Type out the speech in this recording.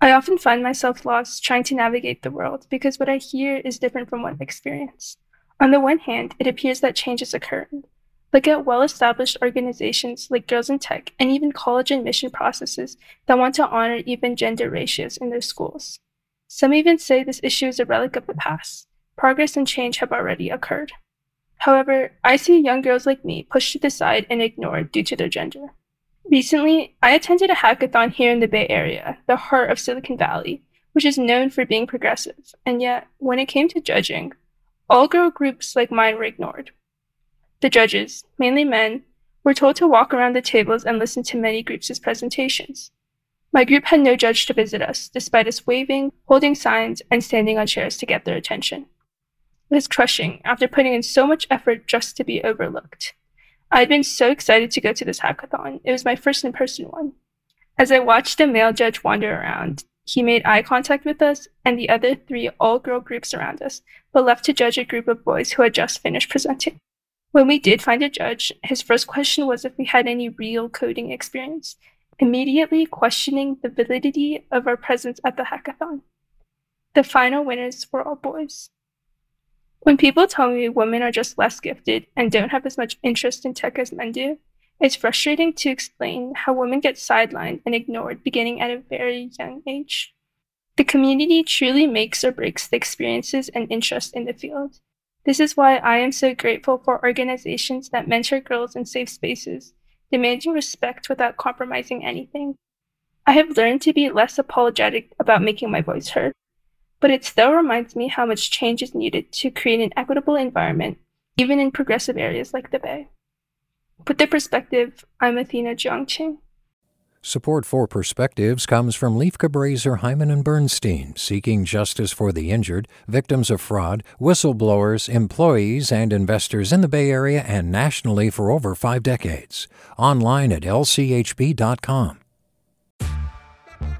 I often find myself lost trying to navigate the world because what I hear is different from what I experience. On the one hand, it appears that change is occurring. Look at well established organizations like Girls in Tech and even college admission processes that want to honor even gender ratios in their schools. Some even say this issue is a relic of the past. Progress and change have already occurred. However, I see young girls like me pushed to the side and ignored due to their gender. Recently, I attended a hackathon here in the Bay Area, the heart of Silicon Valley, which is known for being progressive, and yet, when it came to judging, all girl groups like mine were ignored. The judges, mainly men, were told to walk around the tables and listen to many groups' presentations. My group had no judge to visit us, despite us waving, holding signs, and standing on chairs to get their attention. It was crushing after putting in so much effort just to be overlooked. I'd been so excited to go to this hackathon. It was my first in person one. As I watched the male judge wander around, he made eye contact with us and the other three all girl groups around us, but left to judge a group of boys who had just finished presenting. When we did find a judge, his first question was if we had any real coding experience, immediately questioning the validity of our presence at the hackathon. The final winners were all boys. When people tell me women are just less gifted and don't have as much interest in tech as men do, it's frustrating to explain how women get sidelined and ignored beginning at a very young age. The community truly makes or breaks the experiences and interest in the field. This is why I am so grateful for organizations that mentor girls in safe spaces, demanding respect without compromising anything. I have learned to be less apologetic about making my voice heard but it still reminds me how much change is needed to create an equitable environment, even in progressive areas like the Bay. Put the perspective, I'm Athena Jiang-Qin. Support for Perspectives comes from Lieff Cabraser, Heimann and Bernstein, seeking justice for the injured, victims of fraud, whistleblowers, employees, and investors in the Bay Area and nationally for over five decades. Online at lchb.com.